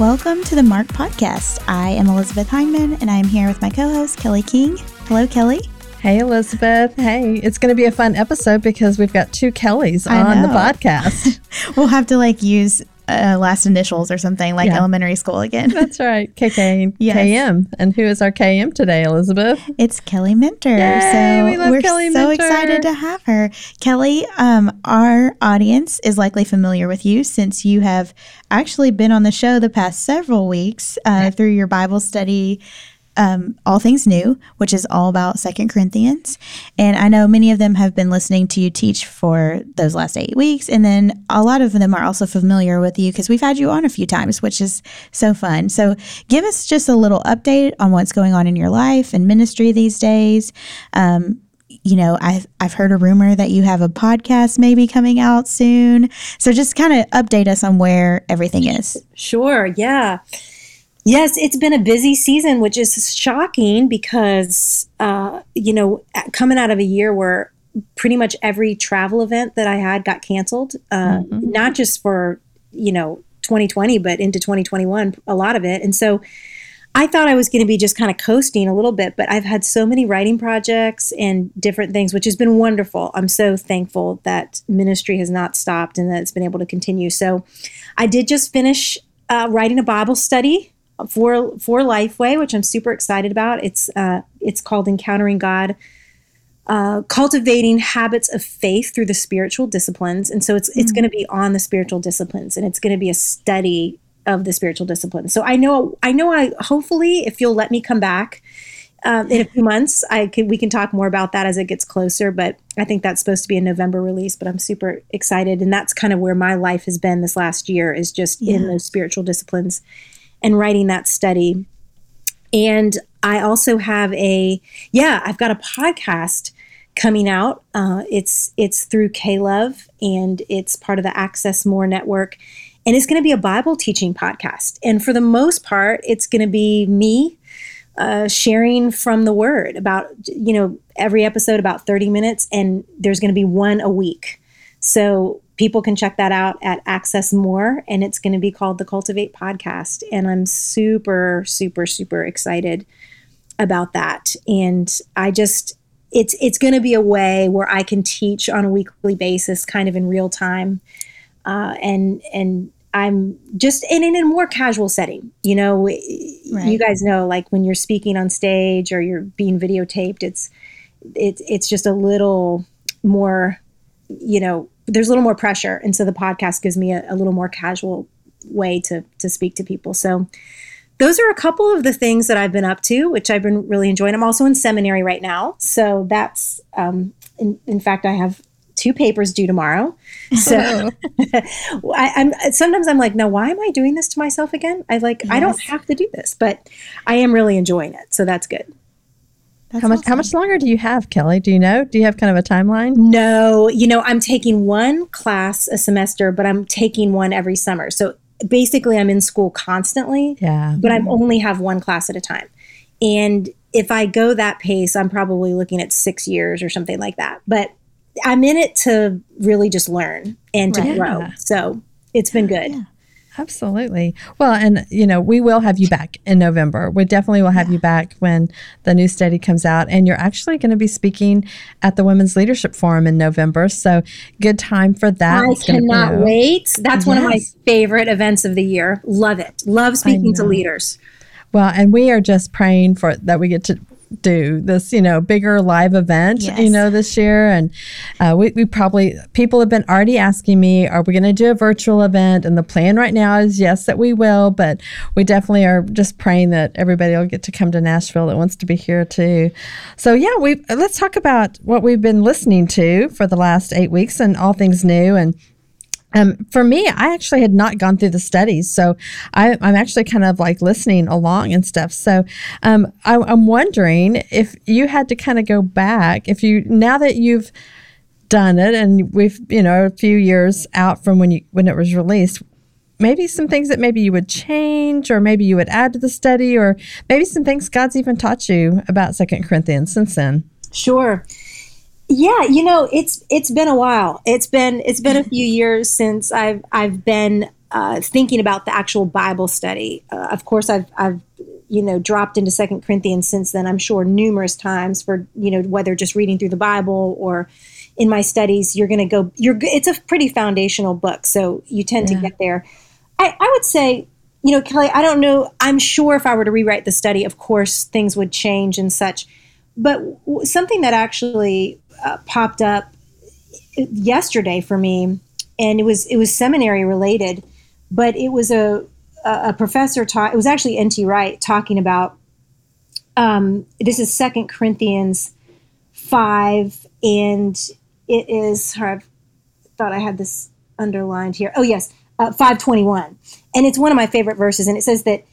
Welcome to the Marked Podcast. I am Elizabeth Hyndman, and I am here with my co host, Kelly King. Hello, Kelly. Hey, Elizabeth. Hey, it's going to be a fun episode because we've got two Kellys on the podcast. we'll have to like use uh, last initials or something like yeah. elementary school again. That's right. KK and yes. KM. And who is our KM today, Elizabeth? It's Kelly Minter. Yay, so we love we're Kelly so Minter. excited to have her. Kelly, um, our audience is likely familiar with you since you have actually been on the show the past several weeks uh, through your Bible study um, All Things New, which is all about Second Corinthians. And I know many of them have been listening to you teach for those last eight weeks. And then a lot of them are also familiar with you because we've had you on a few times, which is so fun. So give us just a little update on what's going on in your life and ministry these days. Um, you know, I've I've heard a rumor that you have a podcast maybe coming out soon. So just kind of update us on where everything is. Sure. Yeah. Yes, it's been a busy season, which is shocking because, uh, you know, coming out of a year where pretty much every travel event that I had got canceled, uh, mm-hmm. not just for, you know, 2020, but into 2021, a lot of it. And so I thought I was going to be just kind of coasting a little bit, but I've had so many writing projects and different things, which has been wonderful. I'm so thankful that ministry has not stopped and that it's been able to continue. So I did just finish uh, writing a Bible study for for Lifeway, which I'm super excited about. It's uh, it's called Encountering God, uh, cultivating habits of faith through the spiritual disciplines, and so it's mm-hmm. it's going to be on the spiritual disciplines, and it's going to be a study of the spiritual disciplines. So I know I know I hopefully if you'll let me come back. Um, in a few months, I can we can talk more about that as it gets closer. But I think that's supposed to be a November release. But I'm super excited, and that's kind of where my life has been this last year is just yeah. in those spiritual disciplines and writing that study. And I also have a, yeah, I've got a podcast coming out. Uh, it's it's through K-Love and it's part of the AccessMore network. And it's going to be a Bible teaching podcast. And for the most part, it's going to be me uh, sharing from the Word about, you know, every episode about 30 minutes. And there's going to be one a week. So people can check that out at AccessMore, and it's going to be called the Cultivate Podcast. And I'm super, super, super excited about that. And I just, it's it's going to be a way where I can teach on a weekly basis, kind of in real time, uh, and and I'm just in, in a more casual setting. You know, right. you guys know, like when you're speaking on stage or you're being videotaped, it's it's it's just a little more, you know, there's a little more pressure. And so the podcast gives me a, a little more casual way to, to speak to people. So those are a couple of the things that I've been up to, which I've been really enjoying. I'm also in seminary right now. So that's, um, in, in fact, I have two papers due tomorrow. So I, am sometimes I'm like, now why am I doing this to myself again? I like yes. I don't have to do this, but I am really enjoying it. So that's good. That's how much awesome. how much longer do you have, Kelly? Do you know? Do you have kind of a timeline? No, you know, I'm taking one class a semester, but I'm taking one every summer. So basically I'm in school constantly. Yeah. But I only have one class at a time. And if I go that pace, I'm probably looking at 6 years or something like that. But I'm in it to really just learn and to right. grow. So it's been good. Yeah. Absolutely. Well, and you know, we will have you back in November. We definitely will have yeah. you back when the new study comes out. And you're actually going to be speaking at the Women's Leadership Forum in November. So good time for that. I cannot wait. That's yes. one of my favorite events of the year. Love it. Love speaking to leaders. Well, and we are just praying for that we get to do this, you know, bigger live event, yes. you know, this year. And uh, we, we probably, people have been already asking me, are we going to do a virtual event? And the plan right now is yes, that we will, but we definitely are just praying that everybody will get to come to Nashville that wants to be here too. So yeah, we let's talk about what we've been listening to for the last eight weeks and all things new. And um, for me, I actually had not gone through the studies, so I, am actually kind of like listening along and stuff. So um, I, I'm wondering if you had to kind of go back, if you now that you've done it and we've you know a few years out from when you when it was released, maybe some things that maybe you would change or maybe you would add to the study or maybe some things God's even taught you about Second Corinthians since then. Sure. Yeah, you know, it's it's been a while. It's been it's been a few years since I've I've been uh, thinking about the actual Bible study. Uh, of course, I've I've you know dropped into Second Corinthians since then. I'm sure numerous times for you know whether just reading through the Bible or in my studies. You're going to go. You're it's a pretty foundational book, so you tend yeah. to get there. I, I would say you know, Kelly, I don't know. I'm sure if I were to rewrite the study, of course, things would change and such. But something that actually uh, popped up yesterday for me, and it was it was seminary related, but it was a a professor taught. It was actually N.T. Wright talking about. Um, this is Second Corinthians five, and it is. I thought I had this underlined here. Oh yes, uh, five twenty one, and it's one of my favorite verses, and it says that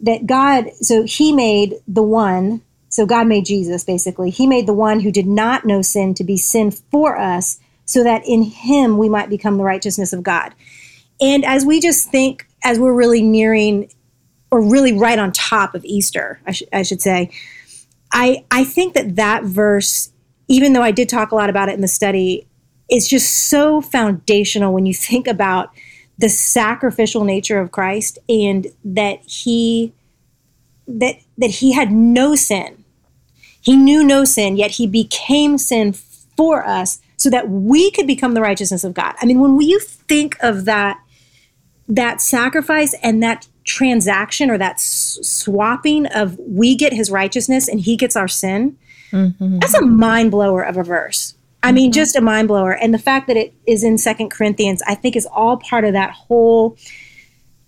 that God. So He made the one so God made Jesus, basically. He made the one who did not know sin to be sin for us, so that in him we might become the righteousness of God. And as we just think, as we're really nearing, or really right on top of Easter, I, sh- I should say, I, I think that that verse, even though I did talk a lot about it in the study, is just so foundational when you think about the sacrificial nature of Christ and that he that that he had no sin he knew no sin, yet he became sin for us so that we could become the righteousness of God. I mean, when you think of that that sacrifice and that transaction or that s- swapping of we get his righteousness and he gets our sin, mm-hmm. that's a mind blower of a verse. I mean, mm-hmm. just a mind blower. And the fact that it is in Second Corinthians, I think, is all part of that whole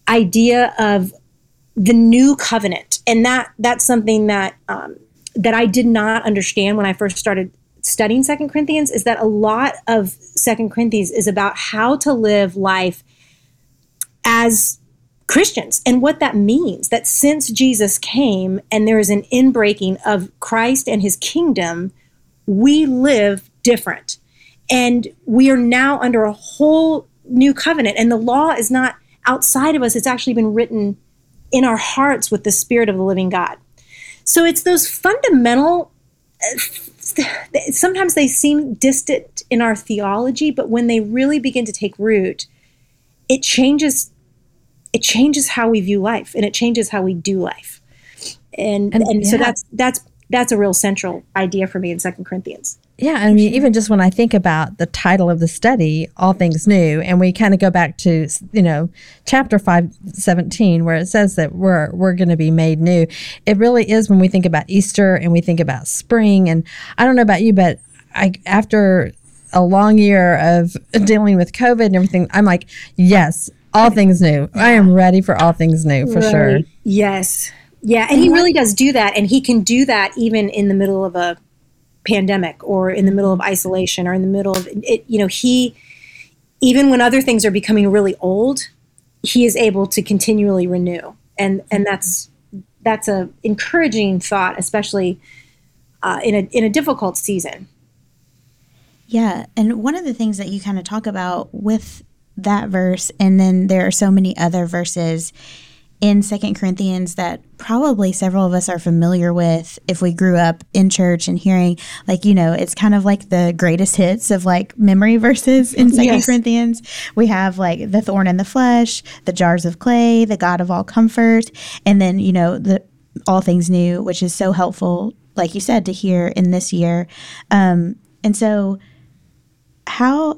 idea of the new covenant, and that that's something that um, that I did not understand when I first started studying Second Corinthians is that a lot of Second Corinthians is about how to live life as Christians and what that means. That since Jesus came and there is an inbreaking of Christ and his kingdom, we live different. And we are now under a whole new covenant. And the law is not outside of us, it's actually been written in our hearts with the Spirit of the living God. So it's those fundamental. Uh, sometimes they seem distant in our theology, but when they really begin to take root, it changes. It changes how we view life, and it changes how we do life. And and, and yeah. so that's that's that's a real central idea for me in Second Corinthians. Yeah, I mean, even just when I think about the title of the study, All Things New, and we kind of go back to, you know, chapter 517, where it says that we're, we're going to be made new. It really is when we think about Easter and we think about spring. And I don't know about you, but I, after a long year of dealing with COVID and everything, I'm like, yes, all things new. I am ready for all things new for right. sure. Yes. Yeah. And he really does do that. And he can do that even in the middle of a pandemic or in the middle of isolation or in the middle of it you know he even when other things are becoming really old he is able to continually renew. And and that's that's a encouraging thought especially uh, in a in a difficult season. Yeah. And one of the things that you kind of talk about with that verse and then there are so many other verses in Second Corinthians that probably several of us are familiar with if we grew up in church and hearing like you know it's kind of like the greatest hits of like memory verses in Second yes. Corinthians. We have like the thorn in the flesh, the jars of clay, the God of all comfort, and then you know the all things new, which is so helpful, like you said, to hear in this year. Um, and so, how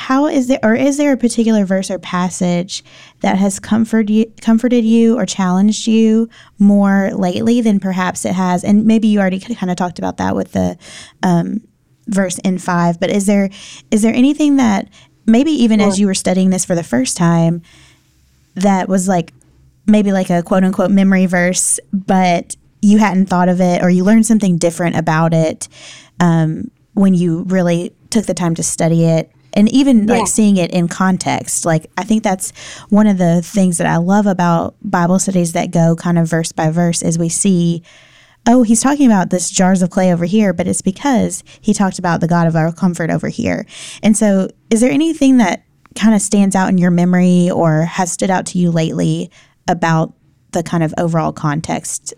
how is there or is there a particular verse or passage that has comforted you, comforted you or challenged you more lately than perhaps it has? And maybe you already kind of talked about that with the um, verse in 5 but is there is there anything that maybe even as you were studying this for the first time that was like maybe like a quote unquote memory verse but you hadn't thought of it or you learned something different about it um, when you really took the time to study it and even yeah. like seeing it in context. Like I think that's one of the things that I love about Bible studies that go kind of verse by verse is we see oh, he's talking about this jars of clay over here, but it's because he talked about the God of our comfort over here. And so, is there anything that kind of stands out in your memory or has stood out to you lately about the kind of overall context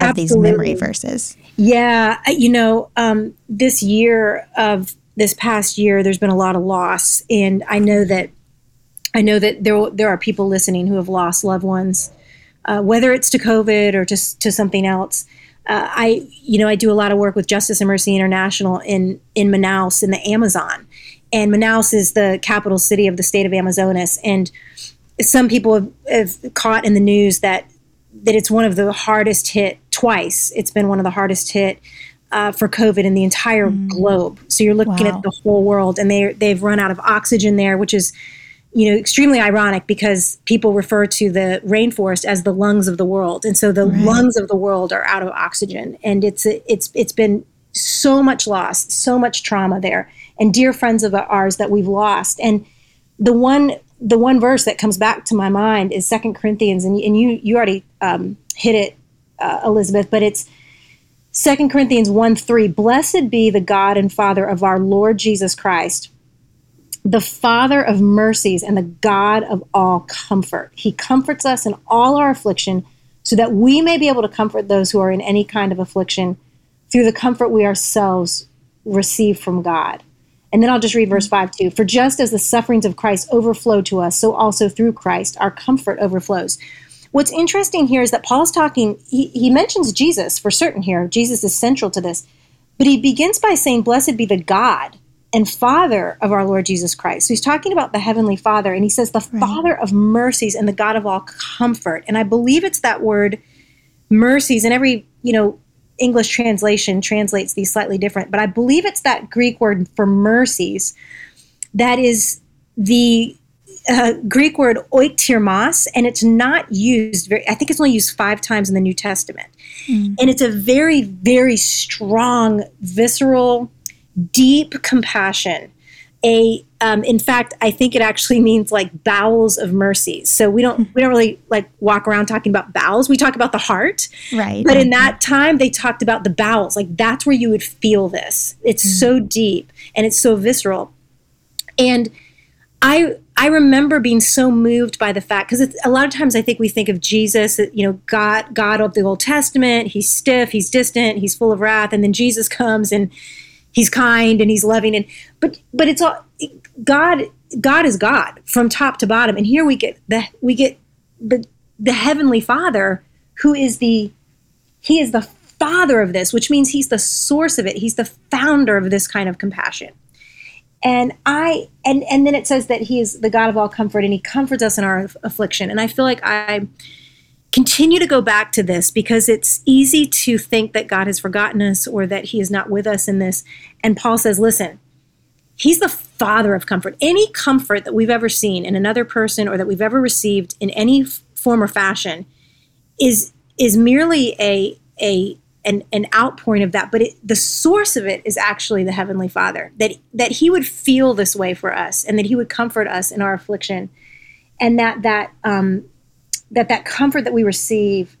of Absolutely. these memory verses? Yeah, you know, um, this year of this past year, there's been a lot of loss, and I know that I know that there there are people listening who have lost loved ones, uh, whether it's to COVID or to to something else. Uh, I you know I do a lot of work with Justice and Mercy International in in Manaus in the Amazon, and Manaus is the capital city of the state of Amazonas, and some people have, have caught in the news that that it's one of the hardest hit twice. It's been one of the hardest hit uh, for COVID in the entire mm. globe. So you're looking wow. at the whole world, and they they've run out of oxygen there, which is you know extremely ironic because people refer to the rainforest as the lungs of the world, and so the right. lungs of the world are out of oxygen, and it's it's it's been so much loss, so much trauma there, and dear friends of ours that we've lost, and the one the one verse that comes back to my mind is Second Corinthians, and, and you you already um, hit it, uh, Elizabeth, but it's Second Corinthians 1 3. Blessed be the God and Father of our Lord Jesus Christ, the Father of mercies and the God of all comfort. He comforts us in all our affliction so that we may be able to comfort those who are in any kind of affliction through the comfort we ourselves receive from God. And then I'll just read verse 5 too. For just as the sufferings of Christ overflow to us, so also through Christ our comfort overflows. What's interesting here is that Paul's talking, he, he mentions Jesus for certain here. Jesus is central to this. But he begins by saying, Blessed be the God and Father of our Lord Jesus Christ. So he's talking about the Heavenly Father, and he says, The right. Father of mercies and the God of all comfort. And I believe it's that word mercies, and every, you know, English translation translates these slightly different, but I believe it's that Greek word for mercies that is the uh, Greek word oiktirmos, and it's not used very, I think it's only used five times in the New Testament. Mm. And it's a very, very strong, visceral, deep compassion. A um, in fact i think it actually means like bowels of mercy. So we don't we don't really like walk around talking about bowels. We talk about the heart. Right. But in that time they talked about the bowels. Like that's where you would feel this. It's mm. so deep and it's so visceral. And i i remember being so moved by the fact because a lot of times i think we think of jesus uh, you know god god of the old testament. He's stiff he's distant he's full of wrath and then jesus comes and he's kind and he's loving and but but it's all god god is god from top to bottom. And here we get the we get the the heavenly father who is the he is the father of this which means he's the source of it. He's the founder of this kind of compassion and i and and then it says that he is the god of all comfort and he comforts us in our affliction and i feel like i continue to go back to this because it's easy to think that God has forgotten us or that he is not with us in this. And Paul says, listen, he's the father of comfort. Any comfort that we've ever seen in another person or that we've ever received in any form or fashion is is merely a a an, an outpouring of that but it, the source of it is actually the heavenly father that that he would feel this way for us and that he would comfort us in our affliction and that that um, that that comfort that we receive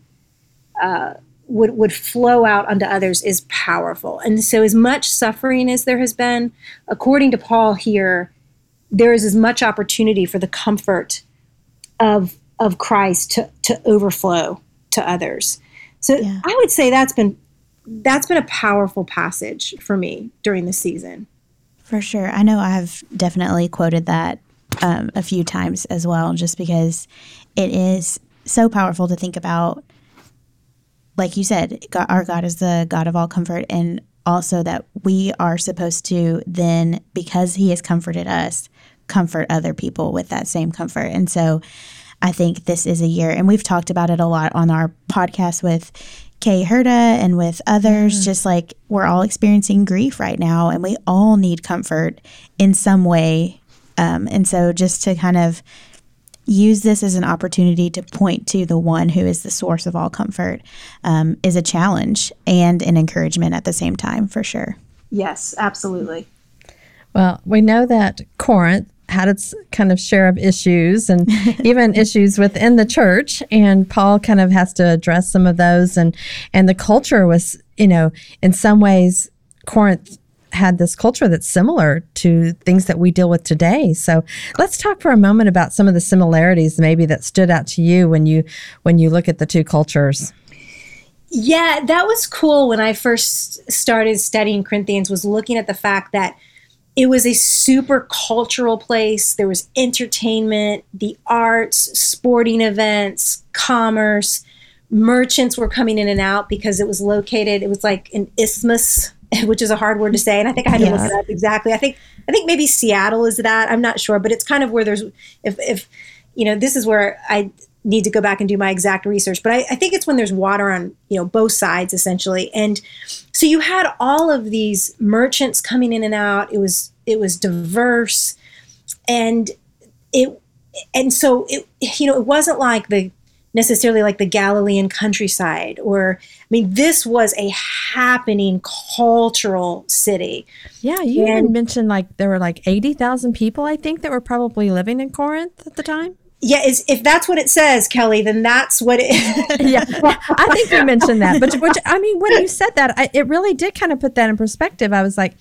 uh, would would flow out unto others is powerful. And so, as much suffering as there has been, according to Paul here, there is as much opportunity for the comfort of of Christ to to overflow to others. So yeah. I would say that's been that's been a powerful passage for me during the season. For sure. I know I've definitely quoted that um, a few times as well, just because it is so powerful to think about. Like you said, God, our God is the God of all comfort, and also that we are supposed to then, because He has comforted us, comfort other people with that same comfort. And so I think this is a year, and we've talked about it a lot on our podcast with Kay Herda and with others, mm. just like we're all experiencing grief right now, and we all need comfort in some way. Um, and so just to kind of use this as an opportunity to point to the one who is the source of all comfort um, is a challenge and an encouragement at the same time, for sure. Yes, absolutely. Well, we know that Corinth had its kind of share of issues and even issues within the church and Paul kind of has to address some of those and and the culture was, you know, in some ways Corinth had this culture that's similar to things that we deal with today. So let's talk for a moment about some of the similarities maybe that stood out to you when you when you look at the two cultures. Yeah, that was cool when I first started studying Corinthians was looking at the fact that it was a super cultural place. There was entertainment, the arts, sporting events, commerce. Merchants were coming in and out because it was located, it was like an isthmus, which is a hard word to say. And I think I had to look it up exactly. I think I think maybe Seattle is that. I'm not sure, but it's kind of where there's if if you know, this is where I need to go back and do my exact research, but I, I, think it's when there's water on you know both sides essentially, and so you had all of these merchants coming in and out. It was it was diverse, and it and so it you know it wasn't like the necessarily like the Galilean countryside or I mean this was a happening cultural city. Yeah, you and, even mentioned like there were like 80,000 people I think that were probably living in Corinth at the time yeah, is if that's what it says, Kelly, then that's what it. yeah, well, I think you mentioned that, but which I mean, when you said that, I, it really did kind of put that in perspective. I was like,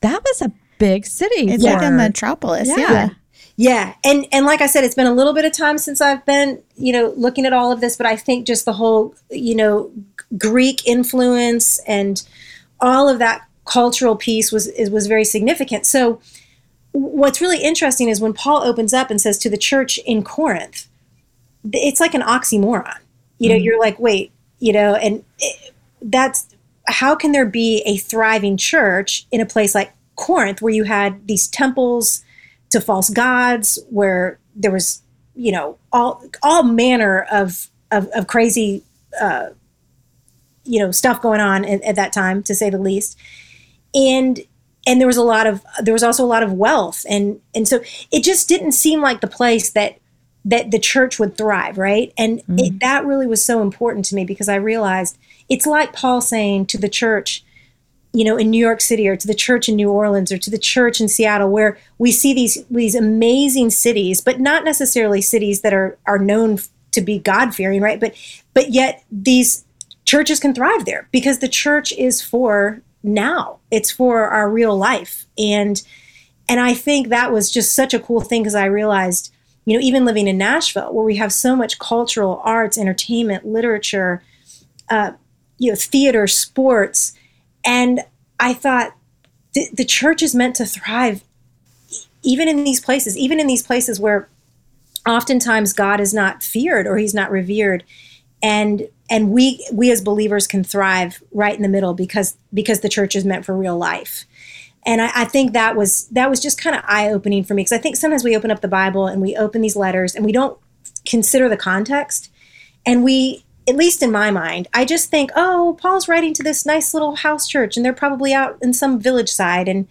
that was a big city. It's for, like a metropolis. Yeah. yeah. Yeah, and and like I said, it's been a little bit of time since I've been, you know, looking at all of this, but I think just the whole, you know, Greek influence and all of that cultural piece was was very significant. So, what's really interesting is when Paul opens up and says to the church in Corinth, it's like an oxymoron. You know, mm-hmm. you're like, wait, you know, and it, that's how can there be a thriving church in a place like Corinth where you had these temples to false gods, where there was, you know, all all manner of of, of crazy, uh, you know, stuff going on at, at that time, to say the least, and and there was a lot of there was also a lot of wealth. And and so it just didn't seem like the place that that the church would thrive right? And mm-hmm. it, that really was so important to me because i realized it's like paul saying to the church you know in new york city or to the church in new orleans or to the church in seattle where we see these these amazing cities but not necessarily cities that are are known to be god fearing right? But but yet these churches can thrive there because the church is for now. It's for our real life. And and I think that was just such a cool thing because I realized, you know, even living in Nashville, where we have so much cultural arts, entertainment, literature, uh, you know, theater, sports, and I thought th- the church is meant to thrive, even in these places, even in these places where oftentimes God is not feared or He's not revered, and and we we as believers can thrive right in the middle because because the church is meant for real life. And I, I think that was that was just kind of eye-opening for me because i think sometimes we open up the bible and we open these letters and we don't consider the context. And we at least in my mind i just think oh paul's writing to this nice little house church and they're probably out in some village side and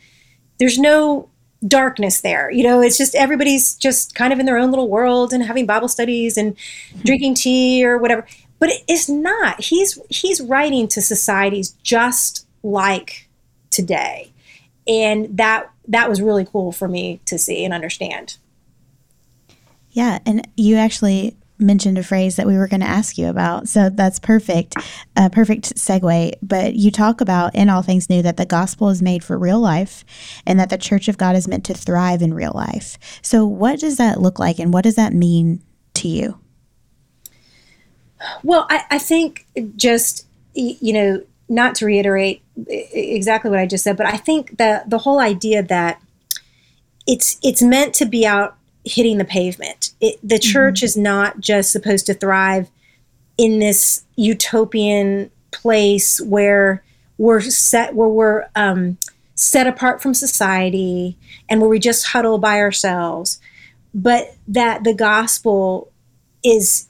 there's no darkness there. You know it's just everybody's just kind of in their own little world and having bible studies and drinking tea or whatever but it is not. He's he's writing to societies just like today. And that that was really cool for me to see and understand. Yeah and you actually mentioned a phrase that we were going to ask you about so that's perfect a perfect segue. But you talk about in all things new that the gospel is made for real life and that the church of god is meant to thrive in real life. So what does that look like and what does that mean to you well, I, I think just, you know, not to reiterate exactly what I just said, but I think that the whole idea that it's it's meant to be out hitting the pavement. It, the mm-hmm. church mm-hmm. is not just supposed to thrive in this utopian place where we're set where we're um, set apart from society and where we just huddle by ourselves, but that the gospel is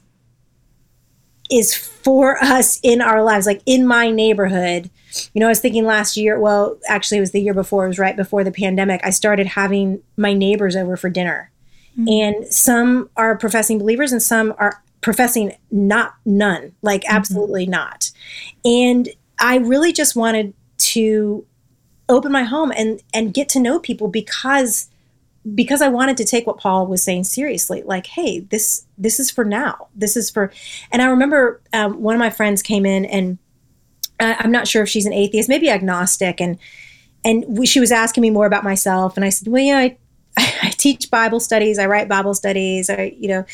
is for us in our lives, like in my neighborhood. You know, I was thinking last year, well, actually, it was the year before, it was right before the pandemic. I started having my neighbors over for dinner. Mm-hmm. And some are professing believers and some are professing not none, like mm-hmm. absolutely not. And I really just wanted to open my home and and get to know people because because I wanted to take what Paul was saying seriously. Like, hey, this this is for now. This is for. And I remember um, one of my friends came in, and uh, I'm not sure if she's an atheist, maybe agnostic, and and we, she was asking me more about myself, and I said, well, yeah, I, I teach Bible studies, I write Bible studies, I you know,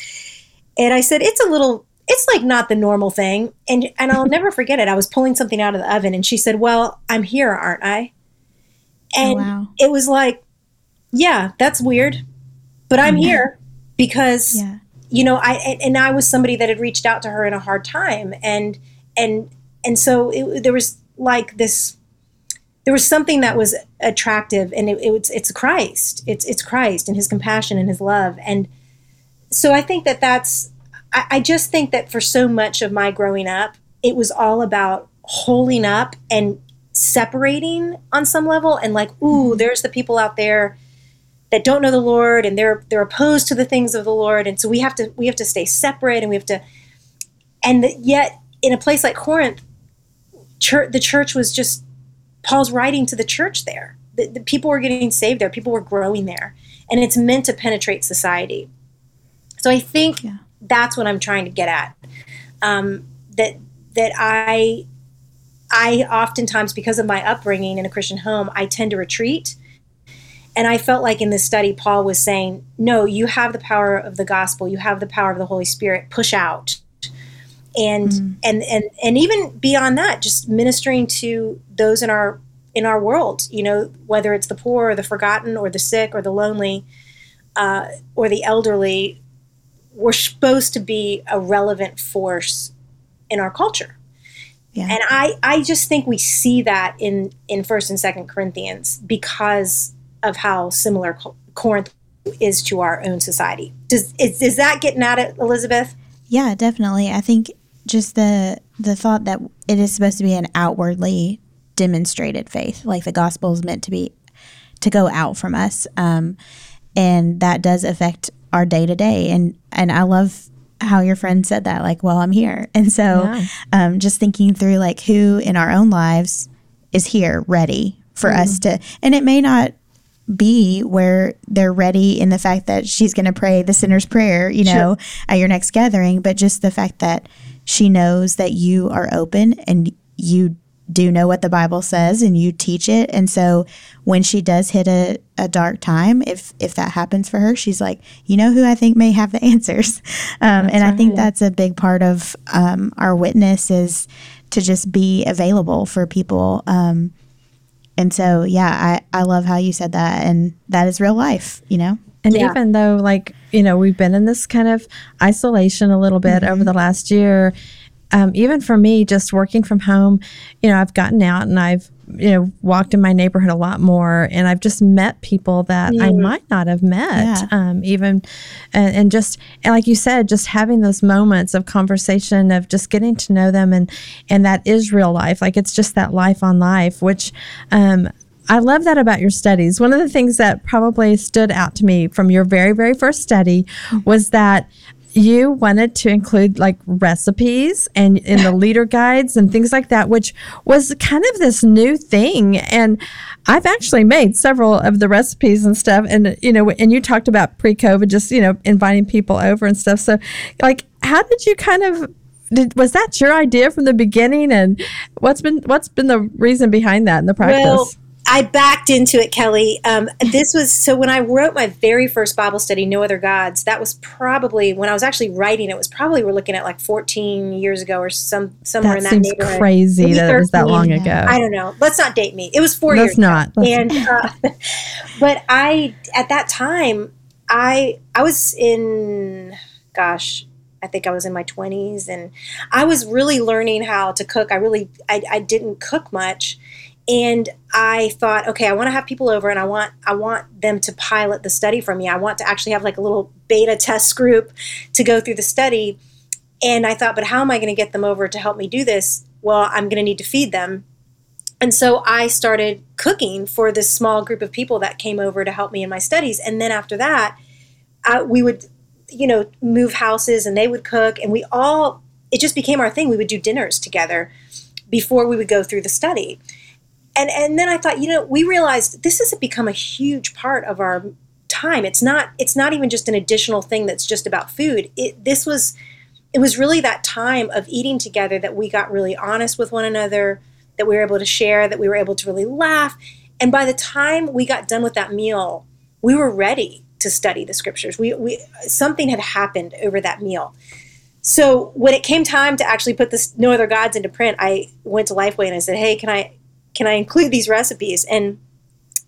and I said it's a little. It's like not the normal thing, and and I'll never forget it. I was pulling something out of the oven, and she said, "Well, I'm here, aren't I?" Oh, and oh, wow. it was like yeah, that's weird, but I'm mm-hmm. here because yeah. you know I and I was somebody that had reached out to her in a hard time, and and and so it, there was like this. There was something that was attractive, and it, it was it's Christ. It's it's Christ and His compassion and His love, and so I think that that's. I, I just think that for so much of my growing up, it was all about holding up and separating on some level and like ooh mm-hmm. there's the people out there that don't know the Lord and they're they're opposed to the things of the Lord, and so we have to we have to stay separate and we have to, and yet in a place like Corinth, church, the church was just Paul's writing to the church there. The, the people were getting saved there. People were growing there, and it's meant to penetrate society. So I think yeah. that's what I'm trying to get at. Um, that that I I oftentimes because of my upbringing in a Christian home, I tend to retreat and I felt like in this study, Paul was saying, no, you have the power of the gospel, you have the power of the Holy Spirit, push out. And mm. and and and even beyond that, just ministering to those in our in our world, you know, whether it's the poor or the forgotten or the sick or the lonely uh, or the elderly, we're supposed to be a relevant force in our culture. Yeah. And I, I just think we see that in in First and Second Corinthians because of how similar Corinth is to our own society. Does is, is that getting at it, Elizabeth? Yeah, definitely. I think just the the thought that it is supposed to be an outwardly demonstrated faith, like the gospel is meant to be to go out from us, um, and that does affect our day to day. And and I love how your friend said that, like, well, I'm here, and so yeah. um, just thinking through like who in our own lives is here ready for mm. us to, and it may not be where they're ready in the fact that she's going to pray the sinner's prayer, you know, sure. at your next gathering, but just the fact that she knows that you are open and you do know what the Bible says and you teach it. And so when she does hit a, a dark time, if if that happens for her, she's like, you know who I think may have the answers. Um, and right. I think that's a big part of um, our witness is to just be available for people. Um, and so, yeah, I, I love how you said that. And that is real life, you know? And yeah. even though, like, you know, we've been in this kind of isolation a little bit mm-hmm. over the last year, um, even for me, just working from home, you know, I've gotten out and I've you know walked in my neighborhood a lot more and i've just met people that i might not have met yeah. um, even and, and just and like you said just having those moments of conversation of just getting to know them and and that is real life like it's just that life on life which um, I love that about your studies. One of the things that probably stood out to me from your very, very first study was that you wanted to include like recipes and in the leader guides and things like that, which was kind of this new thing. And I've actually made several of the recipes and stuff. And, you know, and you talked about pre COVID, just, you know, inviting people over and stuff. So, like, how did you kind of did, was that your idea from the beginning and what's been what's been the reason behind that in the practice well, I backed into it, Kelly. Um, this was so when I wrote my very first Bible study, No Other Gods. That was probably when I was actually writing. It was probably we're looking at like 14 years ago or some somewhere that in that seems neighborhood. Crazy Maybe that 13. it was that long ago. I don't know. Let's not date me. It was 4 Let's years. Not. Let's and uh, but I at that time I I was in gosh I think I was in my 20s and I was really learning how to cook. I really I, I didn't cook much and I thought, okay, I want to have people over and I want I want them to pilot the study for me. I want to actually have like a little beta test group to go through the study. And I thought, but how am I going to get them over to help me do this? Well, I'm going to need to feed them. And so I started cooking for this small group of people that came over to help me in my studies. And then after that, I, we would, you know, move houses and they would cook. And we all, it just became our thing. We would do dinners together before we would go through the study and and then I thought, you know, we realized this has become a huge part of our time. It's not it's not even just an additional thing that's just about food. It this was it was really that time of eating together that we got really honest with one another, that we were able to share, that we were able to really laugh. And by the time we got done with that meal, we were ready to study the scriptures. We, we something had happened over that meal. So when it came time to actually put this no other gods into print, I went to Lifeway and I said, "Hey, can I can I include these recipes?" And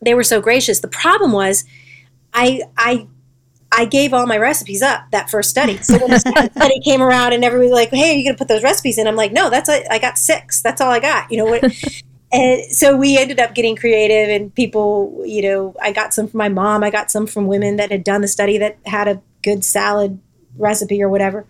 they were so gracious. The problem was, I I I gave all my recipes up that first study. So when the study came around and everybody was like, "Hey, are you going to put those recipes in?" I'm like, "No, that's a, I got six. That's all I got." You know what? and so we ended up getting creative, and people, you know, I got some from my mom. I got some from women that had done the study that had a good salad recipe or whatever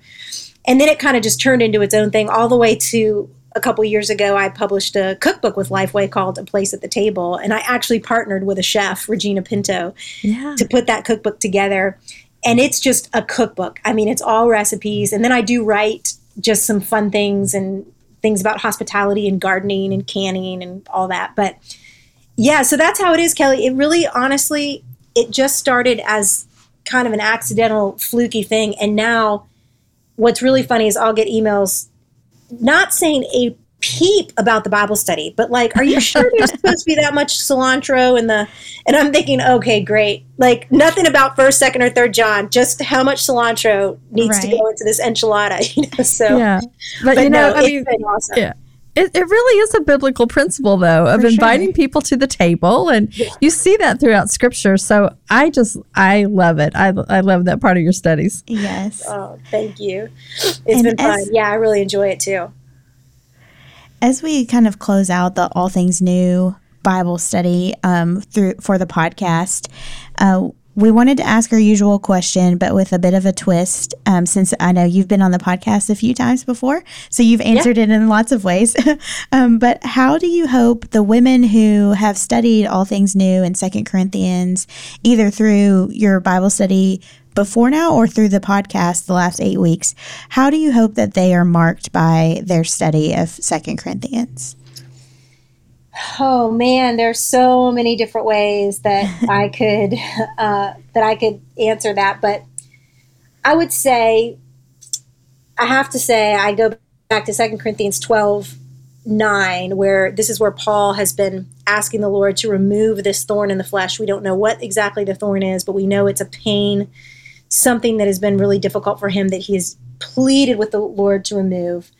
and then it kind of just turned into its own thing all the way to a couple years ago i published a cookbook with lifeway called a place at the table and i actually partnered with a chef regina pinto yeah. to put that cookbook together. And it's just a cookbook. I mean it's all recipes. And then i do write just some fun things and things about hospitality and gardening and canning and all that. But yeah so that's how it is kelly. It really honestly it just started as kind of an accidental fluky thing. And now what's really funny is I'll get emails not saying a peep about the Bible study, but like, are you sure there's supposed to be that much cilantro in the? And I'm thinking, okay, great. Like nothing about first, second, or third John. Just how much cilantro needs right. to go into this enchilada. You know, so yeah. But, but you know, no, I mean, awesome. yeah. It, it really is a biblical principle, though, of For inviting sure. people to the table, and yeah. you see that throughout Scripture. So I just I love it. I, I love that part of your studies. Yes. Oh, thank you. It's and been fun. Yeah, I really enjoy it too. As we kind of close out the All Things New Bible study um, through for the podcast, uh, we wanted to ask our usual question, but with a bit of a twist, um, since I know you've been on the podcast a few times before, so you've answered yeah. it in lots of ways. um, but how do you hope the women who have studied all things new in Second Corinthians, either through your Bible study before now or through the podcast the last eight weeks, how do you hope that they are marked by their study of Second Corinthians? Oh man, there's so many different ways that I could uh, that I could answer that, but I would say I have to say I go back to Second Corinthians 12 9 where this is where Paul has been asking the Lord to remove this thorn in the flesh. We don't know what exactly the thorn is, but we know it's a pain, something that has been really difficult for him that he has pleaded with the Lord to remove.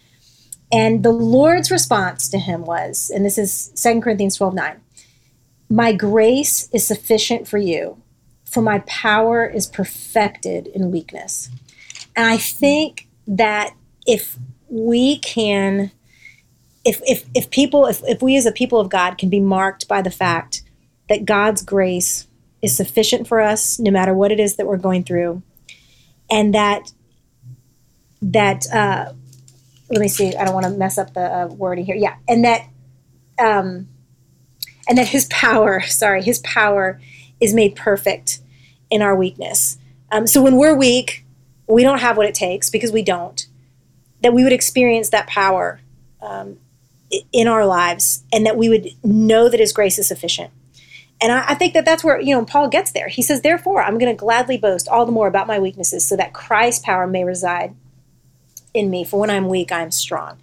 And the Lord's response to him was, and this is 2 Corinthians 12 9, My grace is sufficient for you, for my power is perfected in weakness. And I think that if we can, if, if, if people, if, if we as a people of God can be marked by the fact that God's grace is sufficient for us no matter what it is that we're going through, and that that uh, let me see. I don't want to mess up the uh, wording here. Yeah, and that, um, and that His power. Sorry, His power is made perfect in our weakness. Um, so when we're weak, we don't have what it takes because we don't. That we would experience that power um, in our lives, and that we would know that His grace is sufficient. And I, I think that that's where you know Paul gets there. He says, "Therefore, I'm going to gladly boast all the more about my weaknesses, so that Christ's power may reside in me. For when I'm weak, I'm strong.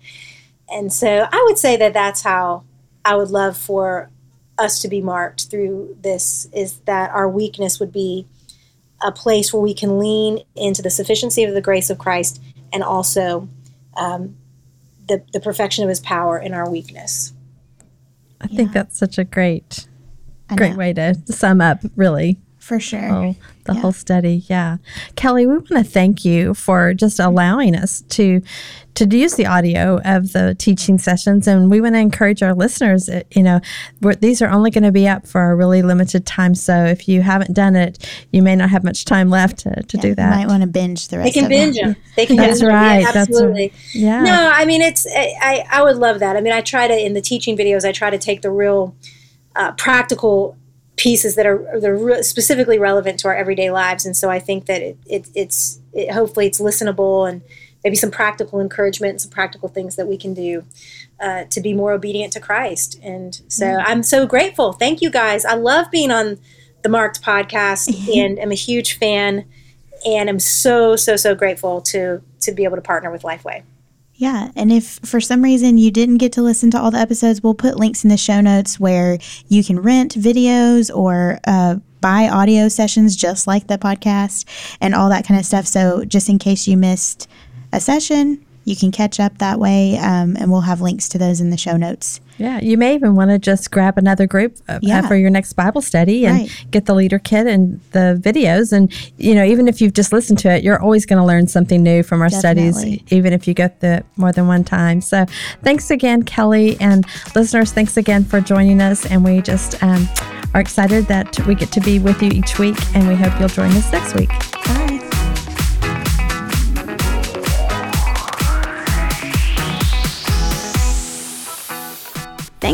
And so I would say that that's how I would love for us to be marked through this is that our weakness would be a place where we can lean into the sufficiency of the grace of Christ and also um, the, the perfection of his power in our weakness. I yeah. think that's such a great, great way to sum up, really. For sure. Oh, the yeah. whole study. Yeah. Kelly, we want to thank you for just allowing us to to use the audio of the teaching sessions and we want to encourage our listeners uh, you know these are only going to be up for a really limited time so if you haven't done it you may not have much time left to, to yeah, do that you might want to binge the rest they can binge them. them they can that's right yeah, absolutely that's right. yeah no i mean it's I, I would love that i mean i try to in the teaching videos i try to take the real uh, practical pieces that are, that are re- specifically relevant to our everyday lives. And so I think that it, it it's it, hopefully it's listenable and maybe some practical encouragement, some practical things that we can do uh, to be more obedient to Christ. And so mm. I'm so grateful. Thank you guys. I love being on the Marked podcast and I'm a huge fan and I'm so, so, so grateful to to be able to partner with Lifeway. Yeah. And if for some reason you didn't get to listen to all the episodes, we'll put links in the show notes where you can rent videos or uh, buy audio sessions just like the podcast and all that kind of stuff. So just in case you missed a session, you can catch up that way, um, and we'll have links to those in the show notes. Yeah, you may even want to just grab another group uh, yeah. for your next Bible study and right. get the leader kit and the videos. And, you know, even if you've just listened to it, you're always going to learn something new from our Definitely. studies, even if you go through it more than one time. So thanks again, Kelly. And listeners, thanks again for joining us. And we just um, are excited that we get to be with you each week. And we hope you'll join us next week. Bye.